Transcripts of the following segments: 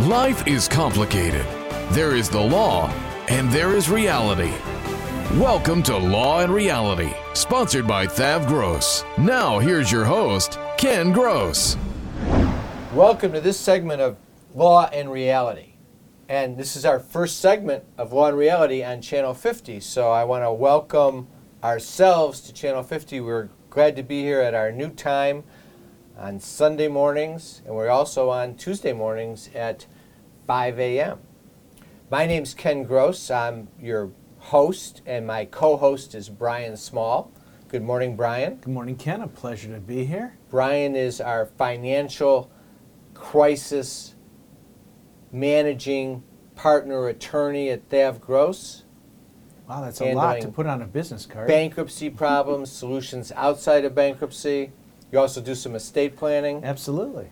Life is complicated. There is the law and there is reality. Welcome to Law and Reality, sponsored by Thav Gross. Now, here's your host, Ken Gross. Welcome to this segment of Law and Reality. And this is our first segment of Law and Reality on Channel 50. So I want to welcome ourselves to Channel 50. We're glad to be here at our new time on Sunday mornings, and we're also on Tuesday mornings at 5 a.m. My name's Ken Gross. I'm your host, and my co host is Brian Small. Good morning, Brian. Good morning, Ken. A pleasure to be here. Brian is our financial crisis managing partner attorney at Thav Gross. Wow, that's a lot to put on a business card. Bankruptcy problems, solutions outside of bankruptcy. You also do some estate planning. Absolutely.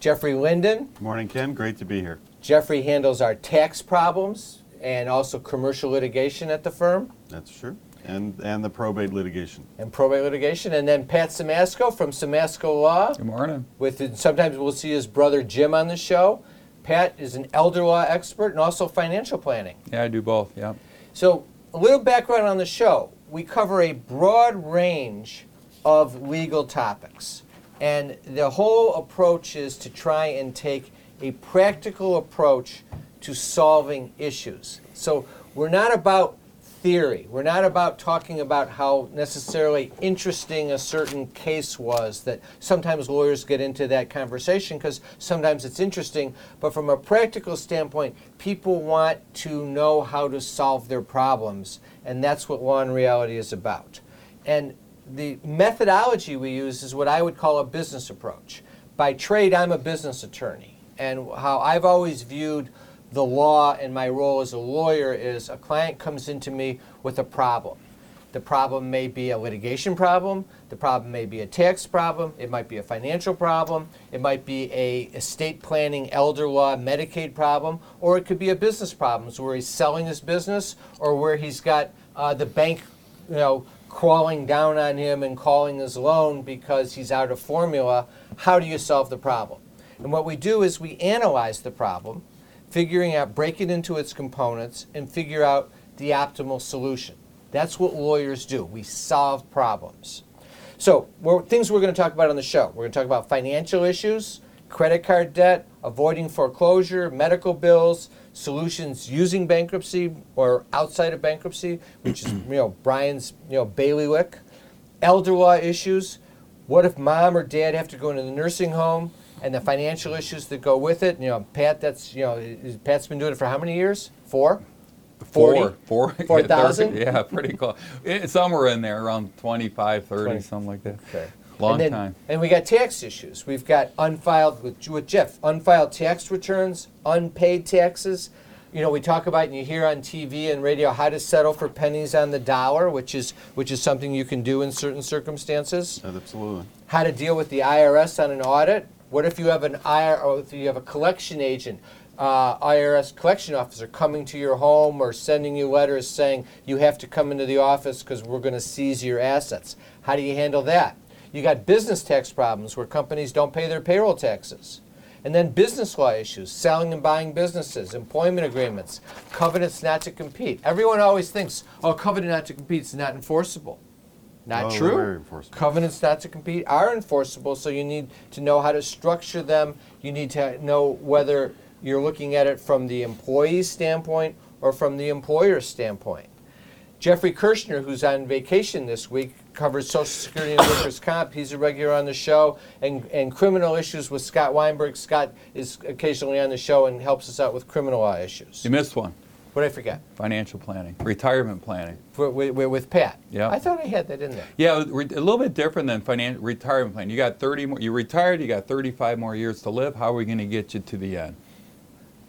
Jeffrey Linden. Good morning, Ken. Great to be here. Jeffrey handles our tax problems and also commercial litigation at the firm That's true. And and the probate litigation. and probate litigation. And then Pat Simasko from Simasko Law. Good morning. With sometimes we'll see his brother Jim on the show. Pat is an elder law expert and also financial planning. Yeah, I do both. Yeah. So, a little background on the show. We cover a broad range of legal topics. And the whole approach is to try and take a practical approach to solving issues. So, we're not about theory. We're not about talking about how necessarily interesting a certain case was that sometimes lawyers get into that conversation because sometimes it's interesting, but from a practical standpoint, people want to know how to solve their problems, and that's what law and reality is about. And the methodology we use is what I would call a business approach. By trade, I'm a business attorney, and how I've always viewed the law and my role as a lawyer is a client comes into me with a problem. The problem may be a litigation problem, the problem may be a tax problem, it might be a financial problem, it might be a estate planning, elder law, Medicaid problem, or it could be a business problem so where he's selling his business or where he's got uh, the bank, you know, crawling down on him and calling his loan because he's out of formula. How do you solve the problem? And what we do is we analyze the problem figuring out, break it into its components, and figure out the optimal solution. That's what lawyers do. We solve problems. So, things we're going to talk about on the show. We're going to talk about financial issues, credit card debt, avoiding foreclosure, medical bills, solutions using bankruptcy or outside of bankruptcy, which is you know Brian's you know bailiwick, elder law issues. What if mom or dad have to go into the nursing home? and the financial issues that go with it. You know, Pat, that's you know, is- Pat's been doing it for how many years? Four. Four. 40? Four. 4,000? Yeah, pretty close. Somewhere in there, around 25, 30, 20. something like that. Okay. Long and then, time. And we got tax issues. We've got unfiled with, with Jeff, unfiled tax returns, unpaid taxes. You know, we talk about and you hear on TV and radio how to settle for pennies on the dollar, which is which is something you can do in certain circumstances. Absolutely. How to deal with the IRS on an audit. What if you have an IR, or if you have a collection agent, uh, IRS collection officer coming to your home or sending you letters saying you have to come into the office because we're going to seize your assets? How do you handle that? You got business tax problems where companies don't pay their payroll taxes. And then business law issues, selling and buying businesses, employment agreements, covenants not to compete. Everyone always thinks, oh, covenant not to compete is not enforceable. Not they're true. Covenants not to compete are enforceable, so you need to know how to structure them. You need to know whether you're looking at it from the employee's standpoint or from the employer's standpoint. Jeffrey Kirshner, who's on vacation this week, covers Social Security and Workers' Comp. He's a regular on the show, and, and criminal issues with Scott Weinberg. Scott is occasionally on the show and helps us out with criminal law issues. You missed one. What did I forget? Financial planning, retirement planning. For, with, with, with Pat. Yeah. I thought I had that in there. Yeah, re- a little bit different than financial retirement plan. You got 30 more. You retired. You got 35 more years to live. How are we going to get you to the end?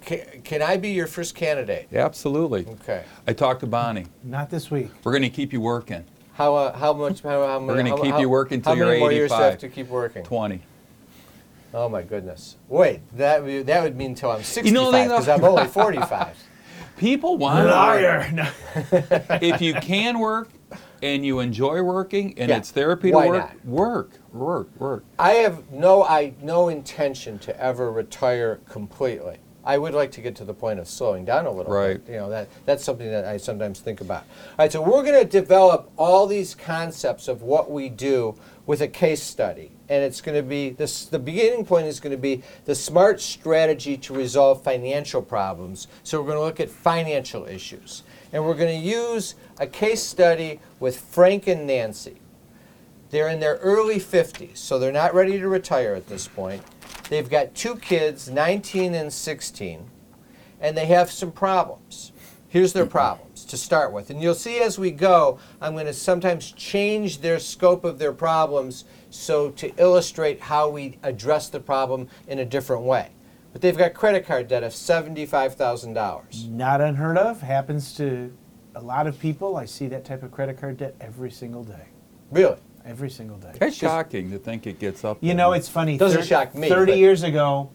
can, can I be your first candidate? Absolutely. Okay. I talked to Bonnie. Not this week. We're going to keep you working. How uh, how much? How, how many? gonna keep how- you working How till you're many more years do I have to keep working? 20. Oh my goodness! Wait, that would- that would mean until I'm 65 know, they because know- I'm only 45. People want Liar. No. if you can work and you enjoy working and Yeah, it's therapy to why work, not? work, work, work. I have no I no intention to ever retire completely. I would like to get to the point of slowing down a little Right. bit. You know that that's something that I sometimes think about. All right, so we're going to develop all these concepts of what we do with a case study, and it's going to be this. The beginning point is going to be the smart strategy to resolve financial problems. So we're going to look at financial issues, and we're going to use a case study with Frank and Nancy. They're in their early 50s, so they're not ready to retire at this point. They've got two kids, 19 and 16, and they have some problems. Here's their problems to start with. And you'll see as we go, I'm going to sometimes change their scope of their problems so to illustrate how we address the problem in a different way. But they've got credit card debt of $75,000. Not unheard of. Happens to a lot of people. I see that type of credit card debt every single day. Really? Every single day. It's shocking to think it gets up. You there. know, it's funny. Doesn't thir- shock me, 30 but- years ago,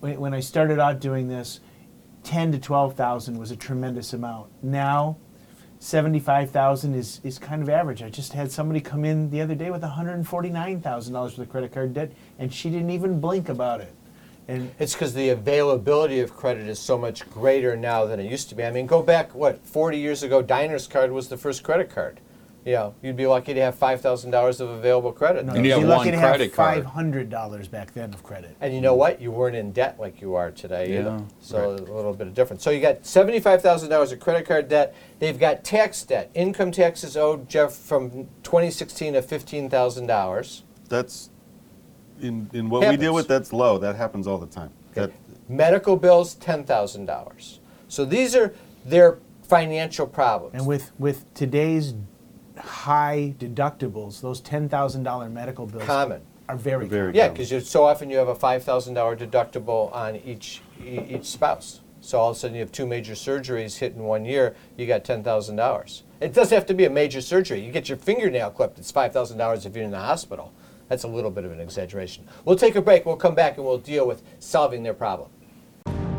when, when I started out doing this, 10 to 12,000 was a tremendous amount. Now, 75,000 is, is kind of average. I just had somebody come in the other day with $149,000 worth of credit card debt, and she didn't even blink about it. And It's because the availability of credit is so much greater now than it used to be. I mean, go back, what, 40 years ago, Diner's card was the first credit card. You know, you'd be lucky to have $5,000 of available credit. no, And you you'd have be lucky one to credit card. have $500 back then of credit. And you know what? You weren't in debt like you are today either. Yeah, So a little bit of difference. So you got $75,000 of credit card debt. They've got tax debt. Income taxes owed, Jeff, from 2016 of $15,000. That's, in, in what we Happens. deal with, that's low. That happens all the time. That, Medical bills, $10,000. So these are their financial problems. And with, with today's high deductibles, those $10,000 medical bills Common. are very, Very common. Yeah, common. because so often you have a five thousand dollar deductible on each e- each spouse. So all of a sudden you have two major surgeries hit in one year. You got ten thousand dollars. It doesn't have to be a major surgery. You get your fingernail clipped. It's five thousand dollars if you're in the hospital. That's a little bit of an exaggeration. We'll take a break. We'll come back and we'll deal with solving their problem.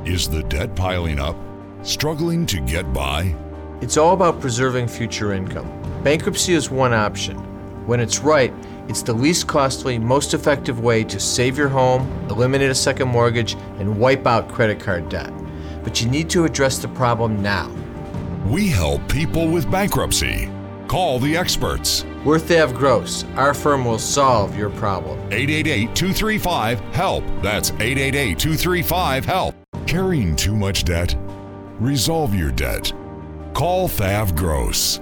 Is the debt piling up? Struggling to get by? It's all about preserving future income. Bankruptcy is one option. When it's right, it's the least costly, most effective way to save your home, eliminate a second mortgage, and wipe out credit card debt. But you need to address the problem now. We help people with bankruptcy. Call the experts. We're Thav Gross, our firm will solve your problem. 888 235 HELP. That's 888 235 HELP. Carrying too much debt? Resolve your debt. Call Thav Gross.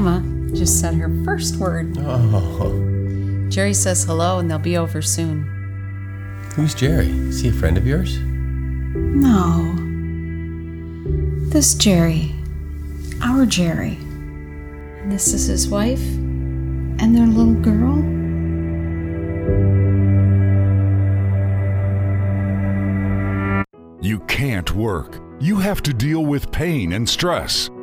Emma just said her first word. Oh. Jerry says hello and they'll be over soon. Who's Jerry? Is he a friend of yours? No. This Jerry. Our Jerry. And this is his wife and their little girl. You can't work. You have to deal with pain and stress.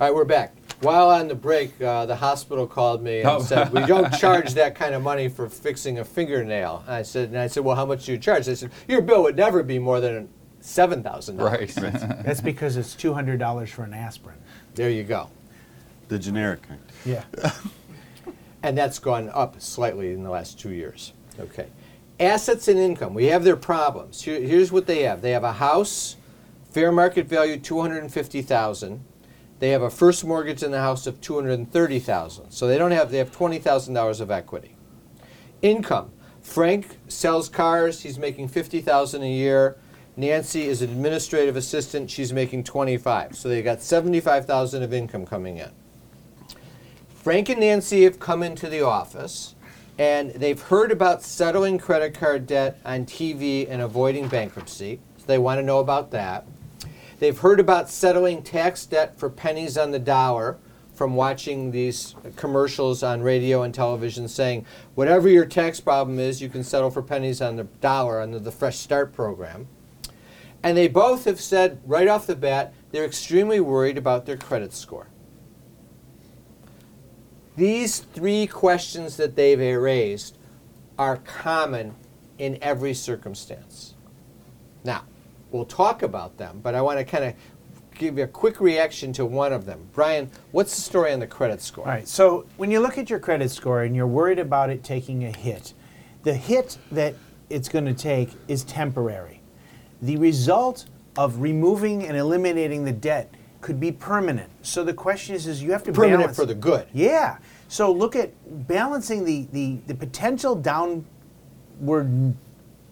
All right, we're back. While on the break, uh, the hospital called me and Oh. said, "We don't charge that kind of money for fixing a fingernail." I said, "And I said, well, how much do you charge?" They said, "Your bill would never be more than seven thousand dollars." Right. That's because it's two hundred dollars for an aspirin. There you go. The generic kind. Yeah. and that's gone up slightly in the last two years. Okay. Assets and income, we have their problems. Here, here's what they have. They have a house, fair market value 250,000. They have a first mortgage in the house of 230,000. So they don't have they have $20,000 of equity. Income. Frank sells cars, he's making 50,000 a year. Nancy is an administrative assistant, she's making 25. So they got 75,000 of income coming in. Frank and Nancy have come into the office and they've heard about settling credit card debt on TV and avoiding bankruptcy. So they want to know about that. They've heard about settling tax debt for pennies on the dollar from watching these commercials on radio and television saying, whatever your tax problem is, you can settle for pennies on the dollar under the Fresh Start program. And they both have said right off the bat they're extremely worried about their credit score. These three questions that they've raised are common in every circumstance. Now, we'll talk about them, but I want to kind of give you a quick reaction to one of them. Brian, what's the story on the credit score? All right. So when you look at your credit score and you're worried about it taking a hit, the hit that it's going to take is temporary. The result of removing and eliminating the debt could be permanent. So the question is, is you have to Permanent balance for the good. Yeah. So look at balancing the the, the potential downward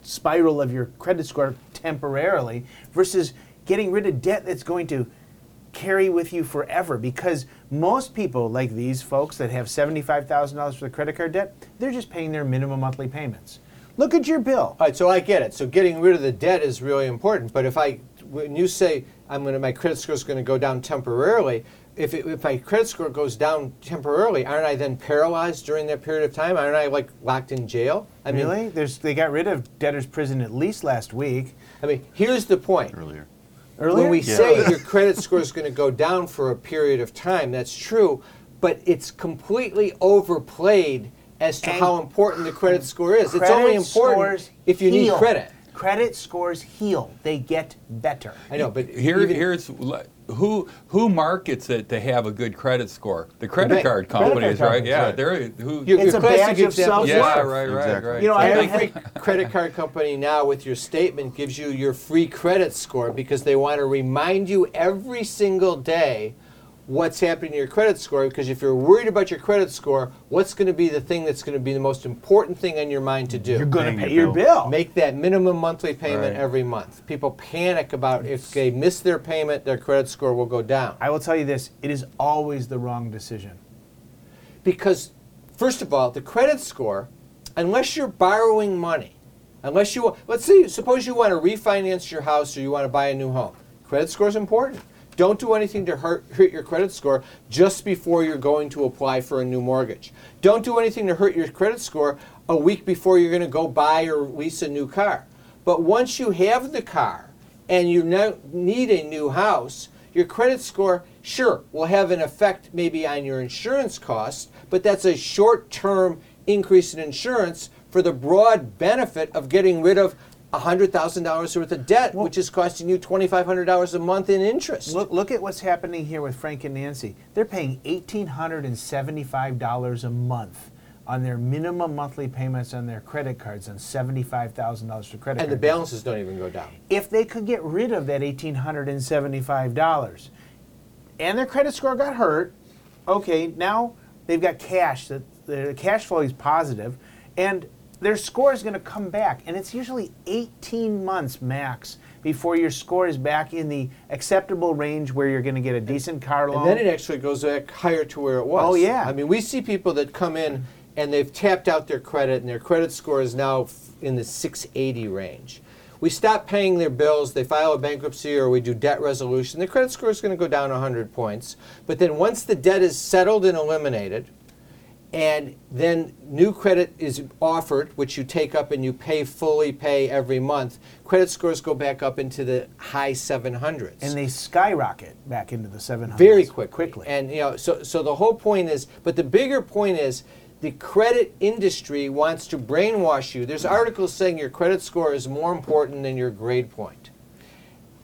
spiral of your credit score temporarily versus getting rid of debt that's going to carry with you forever because most people like these folks that have $75,000 for the credit card debt, they're just paying their minimum monthly payments. Look at your bill. All right, so I get it. So getting rid of the debt is really important. But if I, when you say I'm going to, my credit score is going to go down temporarily, if, it, if my credit score goes down temporarily, aren't I then paralyzed during that period of time? Aren't I like locked in jail? I mean, really? There's they got rid of debtor's prison at least last week. I mean, here's the point. earlier. Earlier? When we say your credit score is going to go down for a period of time, that's true, but it's completely overplayed as to And how important the credit score is. it's only important if you need credit. Credit scores heal. They get better. I know, but Here, even- here's who who markets it to have a good credit score. The credit bank. card Credit card companies, right? companies, Yeah, right. they're who. Your- It's your a classic badge of self-worth. yeah, right, right, Exactly. right. You know, I- Every credit card company now, with your statement, gives you your free credit score because they want to remind you every single day what's happening to your credit score. Because if you're worried about your credit score, what's going to be the thing that's going to be the most important thing on your mind to do? You're going to pay your your bill. bill. Make that minimum monthly payment Right. every month. People panic about if they miss their payment, their credit score will go down. I will tell you this: it is always the wrong decision. because first of all the credit score unless you're borrowing money unless you let's say suppose you want to refinance your house or you want to buy a new home credit score is important don't do anything to hurt, hurt your credit score just before you're going to apply for a new mortgage. Don't do anything to hurt your credit score a week before you're going to go buy or lease a new car. But once you have the car and you no- need a new house, your credit score, sure, will have an effect maybe on your insurance costs, but that's a short term increase in insurance for the broad benefit of getting rid of $100,000 worth of debt, which is costing you $2,500 a month in interest. Look, look at what's happening here with Frank and Nancy. They're paying $1,875 a month on their minimum monthly payments on their credit cards on seventy-five thousand dollars for credit And the balances don't even go down. If they could get rid of that eighteen hundred and seventy-five dollars, and their credit score got hurt, okay, now they've got cash. That their cash flow is positive, and their score is going to come back. And it's usually eighteen months max before your score is back in the acceptable range where you're going to get a decent car loan. And then it actually goes back higher to where it was. Oh, yeah. I mean, we see people that come in and they've tapped out their credit, and their credit score is now in the 680 range. We stop paying their bills, they file a bankruptcy, or we do debt resolution. The credit score is going to go down 100 points. But then once the debt is settled and eliminated, and then new credit is offered, which you take up and you pay fully pay every month, credit scores go back up into the high 700s and they skyrocket back into the 700s very quick, quickly. And you know, so so the whole point is, but the bigger point is, the credit industry wants to brainwash you. There's articles saying your credit score is more important than your grade point.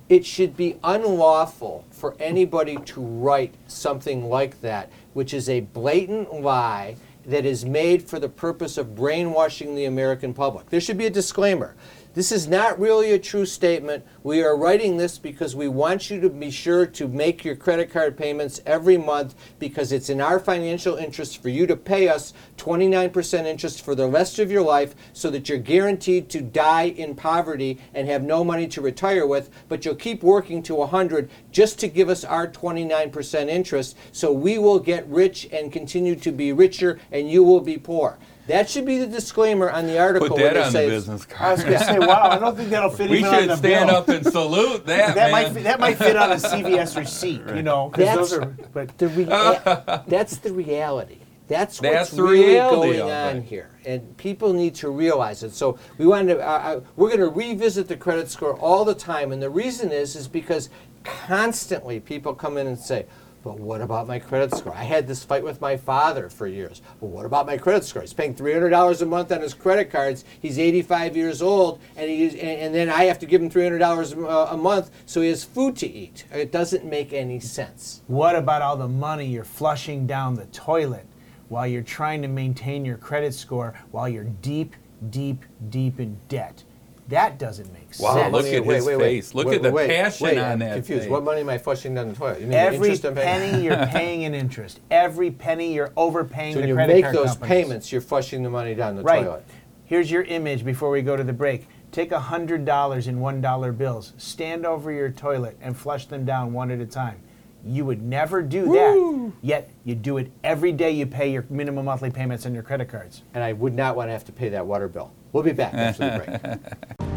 It should be unlawful for anybody to write something like that, which is a blatant lie that is made for the purpose of brainwashing the American public. There should be a disclaimer. This is not really a true statement. We are writing this because we want you to be sure to make your credit card payments every month because it's in our financial interest for you to pay us 29% interest for the rest of your life so that you're guaranteed to die in poverty and have no money to retire with, but you'll keep working to 100 just to give us our 29% interest so we will get rich and continue to be richer and you will be poor. That should be the disclaimer on the article. Put where that they on the say- business I was going to say, wow, I don't think that'll fit We even on should the stand up and salute that, that man. might that might fit on a CVS receipt, you know, because That's those are. But the rea- that's the reality. That's what's That's the really reality going on it. here, and people need to realize it. So we wanted to. Uh, uh, we're going to revisit the credit score all the time, and the reason is is because constantly people come in and say. But what about my credit score? I had this fight with my father for years. But what about my credit score? He's paying $300 a month on his credit cards. He's 85 years old, and, he, and, then I have to give him $300 a- uh, a month so he has food to eat. It doesn't make any sense. what about all the money you're flushing down the toilet while you're trying to maintain your credit score while you're deep, deep, deep in debt? That doesn't make Wow, sense. look at his face. Look at the passion wait, on I'm that Confused. face. What money am I flushing down the toilet? You mean the Every interest I'm paying? penny you're paying in interest. Every penny you're overpaying So the when you make those companies. payments, you're flushing the money down the Right. toilet. Here's your image before we go to the break. Take a hundred dollars in one dollar bills, stand over your toilet, and flush them down one at a time. You would never do that. Yet you do it every day. You pay your minimum monthly payments on your credit cards. And I would not want to have to pay that water bill. We'll be back after the break.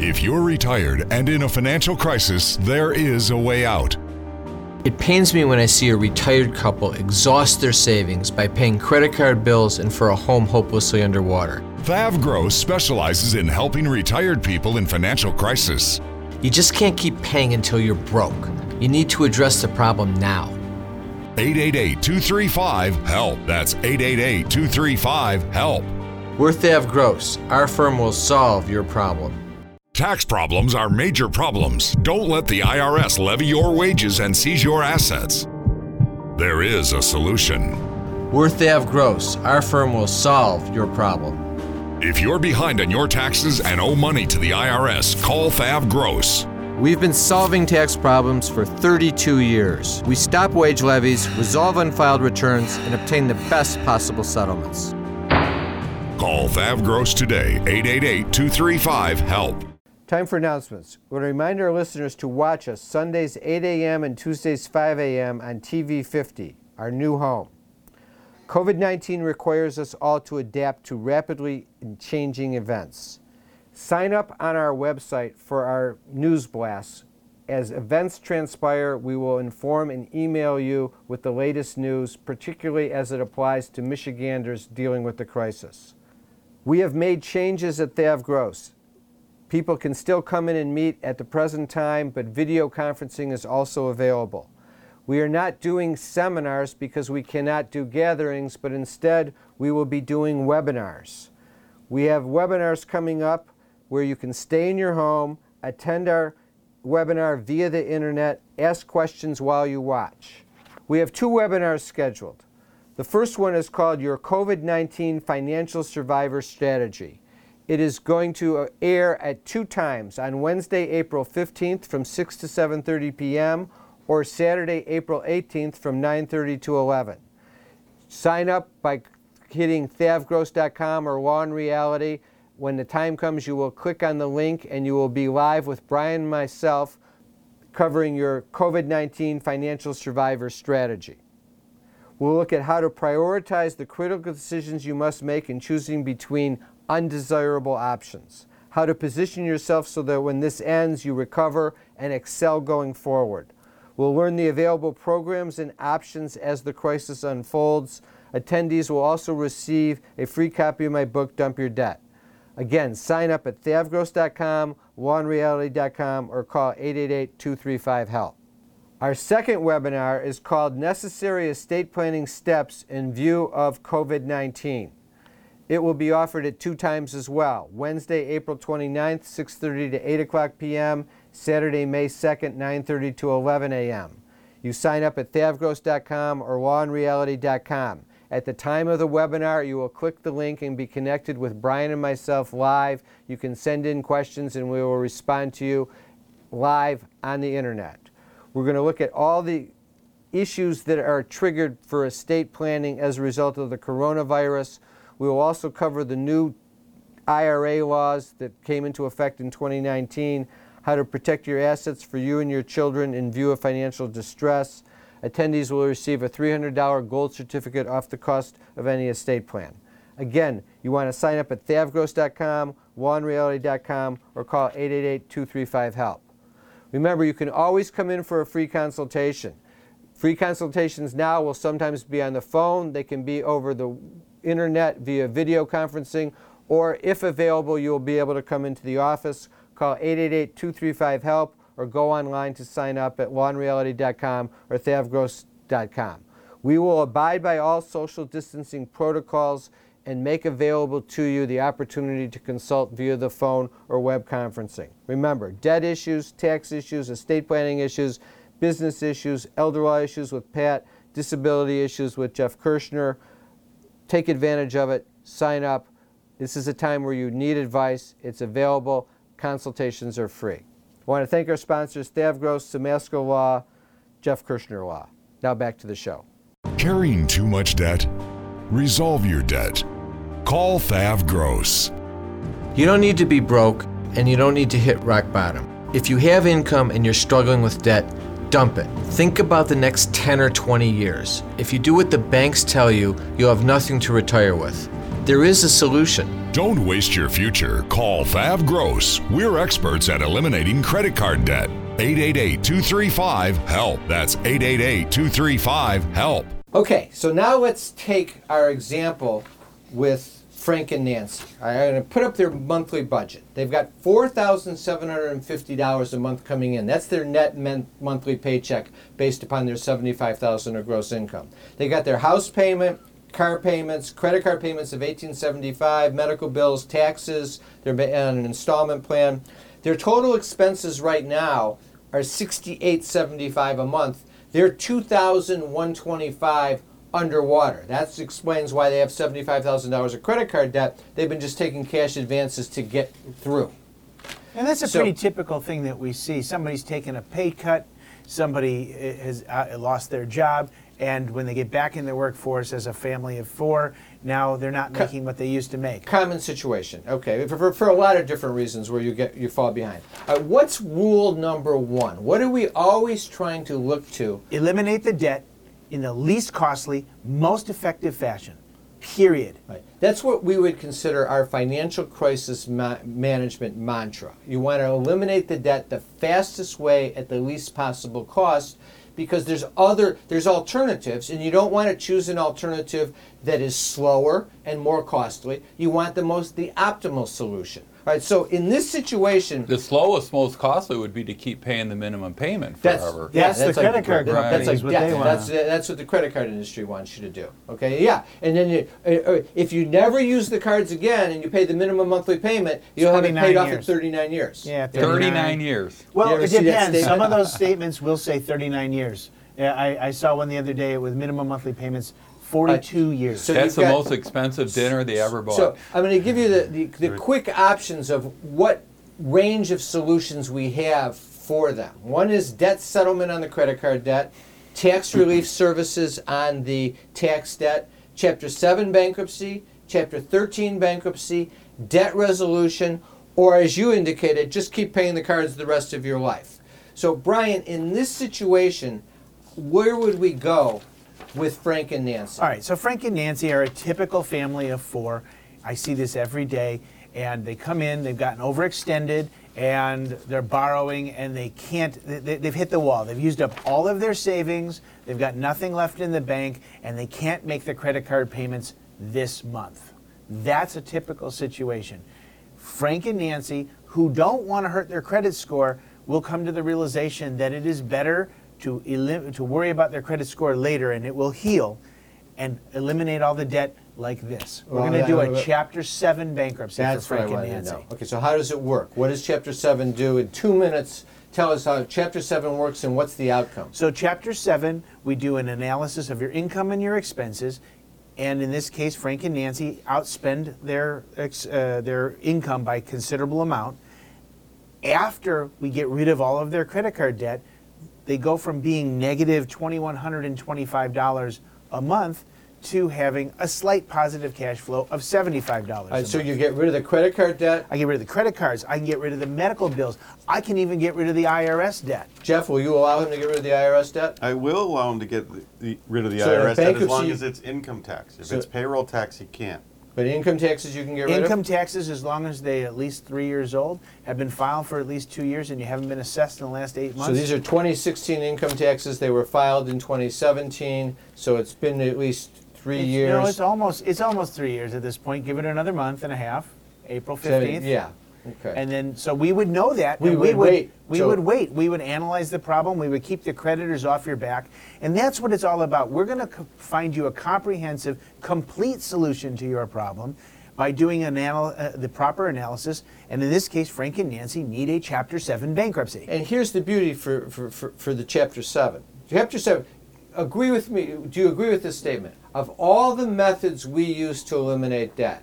If you're retired and in a financial crisis, there is a way out. It pains me when I see a retired couple exhaust their savings by paying credit card bills and for a home hopelessly underwater. Thav Gross specializes in helping retired people in financial crisis. You just can't keep paying until you're broke. You need to address the problem now. 888 235 HELP. That's 888 235 HELP. We're Thav Gross. Our firm will solve your problem. Tax problems are major problems. Don't let the IRS levy your wages and seize your assets. There is a solution. We're Thav Gross. Our firm will solve your problem. If you're behind on your taxes and owe money to the IRS, call Thav Gross. We've been solving tax problems for 32 years. We stop wage levies, resolve unfiled returns, and obtain the best possible settlements. Call Thav Gross today, 888 235 HELP. Time for announcements. We want to remind our listeners to watch us Sundays 8 a.m. and Tuesdays 5 a.m. on TV 50, our new home. COVID 19 requires us all to adapt to rapidly changing events. Sign up on our website for our news blasts. As events transpire, we will inform and email you with the latest news, particularly as it applies to Michiganders dealing with the crisis. We have made changes at Thav Gross. People can still come in and meet at the present time, but video conferencing is also available. We are not doing seminars because we cannot do gatherings, but instead we will be doing webinars. We have webinars coming up where you can stay in your home, attend our webinar via the internet, ask questions while you watch. We have two webinars scheduled. The first one is called Your COVID 19 Financial Survivor Strategy. It is going to uh, air at two times on Wednesday, April 15th from 6 to 7:30 p.m. or Saturday, April 18th from 9:30 to 11. Sign up by hitting thavgross.com or Law. When the time comes, you will click on the link and you will be live with Brian and myself covering your COVID 19 financial survivor strategy. We'll look at how to prioritize the critical decisions you must make in choosing between undesirable options, how to position yourself so that when this ends, you recover and excel going forward. We'll learn the available programs and options as the crisis unfolds. Attendees will also receive a free copy of my book, Dump Your Debt. Again, sign up at thavgross.com, lawnreality.com, or call 888 235 HELP. Our second webinar is called Necessary Estate Planning Steps in View of COVID 19. It will be offered at two times as well Wednesday, April 29th, 6.30 to 8 o'clock p.m., Saturday, May 2nd, 9.30 to 11 a.m. You sign up at thavgross.com or lawnreality.com. At the time of the webinar, you will click the link and be connected with Brian and myself live. You can send in questions and we will respond to you live on the internet. We're going to look at all the issues that are triggered for estate planning as a result of the coronavirus. We will also cover the new IRA laws that came into effect in 2019, how to protect your assets for you and your children in view of financial distress. Attendees will receive a $300 gold certificate off the cost of any estate plan. Again, you want to sign up at thavgross.com, lawnreality.com, or call 888-235-HELP. Remember, you can always come in for a free consultation. Free consultations now will sometimes be on the phone, they can be over the internet via video conferencing, or if available, you'll be able to come into the office. Call 888 235 HELP or go online to sign up at lawnreality.com or thavgross.com. We will abide by all social distancing protocols and make available to you the opportunity to consult via the phone or web conferencing. Remember, debt issues, tax issues, estate planning issues, business issues, elder law issues with Pat, disability issues with Jeff Kirschner. Take advantage of it, sign up. This is a time where you need advice. It's available. Consultations are free. I want to thank our sponsors, Thavgross, Simasko Law, Jeff Kirshner Law. Now back to the show. Carrying too much debt? Resolve your debt. Call Thav Gross. You don't need to be broke and you don't need to hit rock bottom. If you have income and you're struggling with debt, dump it. Think about the next 10 or 20 years. If you do what the banks tell you, you'll have nothing to retire with. There is a solution. Don't waste your future. Call Thav Gross. We're experts at eliminating credit card debt. 888 235 HELP. That's 888 235 HELP. Okay, so now let's take our example with Frank and Nancy. I'm going to put up their monthly budget. They've got $4,750 a month coming in. That's their net monthly paycheck based upon their $75,000 of gross income. They got their house payment, car payments, credit card payments of 1875, medical bills, taxes, they're on an installment plan. Their total expenses right now are 6875 a month. They're 2125 underwater. That explains why they have $75,000 of credit card debt. They've been just taking cash advances to get through. And that's a So- pretty typical thing that we see. Somebody's taken a pay cut, somebody uh, has uh, lost their job, and when they get back in the workforce as a family of four, now they're not making what they used to make. Common situation. Okay, for, for, for a lot of different reasons where you get you fall behind. Uh, what's rule number one? What are we always trying to look to? Eliminate the debt in the least costly, most effective fashion. Period. Right. That's what we would consider our financial crisis ma- management mantra. You want to eliminate the debt the fastest way at the least possible cost because there's other there's alternatives and you don't want to choose an alternative that is slower and more costly. You want the most the optimal solution. Right? So in this situation The slowest, most costly would be to keep paying the minimum payment That's, forever. yeah, That's the like- credit card that- companies, That's like what death. they want. That's that's what the credit card industry wants you to do. Okay, yeah, and then you, uh, uh, if you never use the cards again and you pay the minimum monthly payment, you'll have it 29 paid off in 39 years. Yeah, 39 years. Well, ever it depends. Some of those statements will say 39 years. Yeah, I, I saw one the other day with minimum monthly payments 42 uh, years. so That's the got- most expensive dinner they ever bought. So I'm going to give you the, the, the quick options of what range of solutions we have for them. One is debt settlement on the credit card debt, tax mm-hmm. relief services on the tax debt, Chapter 7 bankruptcy, Chapter 13 bankruptcy, debt resolution, or as you indicated, just keep paying the cards the rest of your life. So, Brian, in this situation, where would we go with Frank and Nancy? All right, so Frank and Nancy are a typical family of four. I see this every day, and they come in, they've gotten overextended, and they're borrowing, and they can't, they, they've hit the wall. They've used up all of their savings, they've got nothing left in the bank, and they can't make the credit card payments this month. That's a typical situation. Frank and Nancy, who don't want to hurt their credit score, will come to the realization that it is better to, elim- to worry about their credit score later and it will heal and eliminate all the debt like this. We're Well, going to do a Chapter 7 bankruptcy That's for what I Frank and wanted Nancy. know. Okay, so how does it work? What does Chapter 7 do? In two minutes, tell us how Chapter 7 works and what's the outcome. So, Chapter 7, we do an analysis of your income and your expenses. And in this case, Frank and Nancy outspend their, ex- uh, their income by a considerable amount. After we get rid of all of their credit card debt, they go from being negative $2,125 a month to having a slight positive cash flow of $75 All a so month. you get rid of the credit card debt. I get rid of the credit cards. I can get rid of the medical bills. I can even get rid of the IRS debt. Jeff, will you allow him to get rid of the IRS debt? I will allow him to get the, the, rid of the So IRS debt as long as it's income tax. If So- it's payroll tax, he can't. But income taxes you can get rid Income of? taxes, as long as they at least three years old, have been filed for at least two years, and you haven't been assessed in the last eight months. So these are 2016 income taxes. They were filed in 2017, so it's been at least three It's- years. No, it's almost it's almost three years at this point. Give it another month and a half. April So, fifteenth. Yeah, okay. And then, so we would know that. We and would wait. We So- would wait. We would analyze the problem. We would keep the creditors off your back. And that's what it's all about. We're going to co- find you a comprehensive, complete solution to your problem by doing an anal- uh, the proper analysis. And in this case, Frank and Nancy need a Chapter 7 bankruptcy. And here's the beauty for, for, for, for the chapter seven. Chapter seven, agree with me, do you agree with this statement? Of all the methods we use to eliminate debt,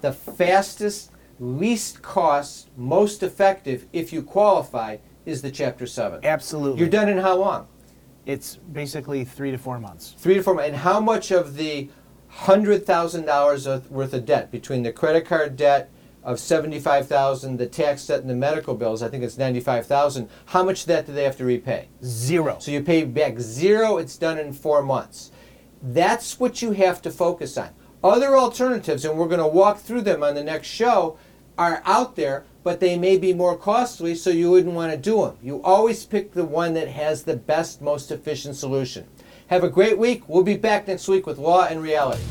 the fastest, least cost, most effective, if you qualify, is the chapter seven. Absolutely. You're done in how long? It's basically three to four months. Three to four months. And how much of the hundred thousand dollars worth of debt between the credit card debt of seventy-five thousand, the tax debt, and the medical bills? I think it's ninety-five thousand. How much of that do they have to repay? Zero. So you pay back zero. It's done in four months. That's what you have to focus on. Other alternatives, and we're going to walk through them on the next show, are out there, but they may be more costly, so you wouldn't want to do them. You always pick the one that has the best, most efficient solution. Have a great week. We'll be back next week with Law and Reality.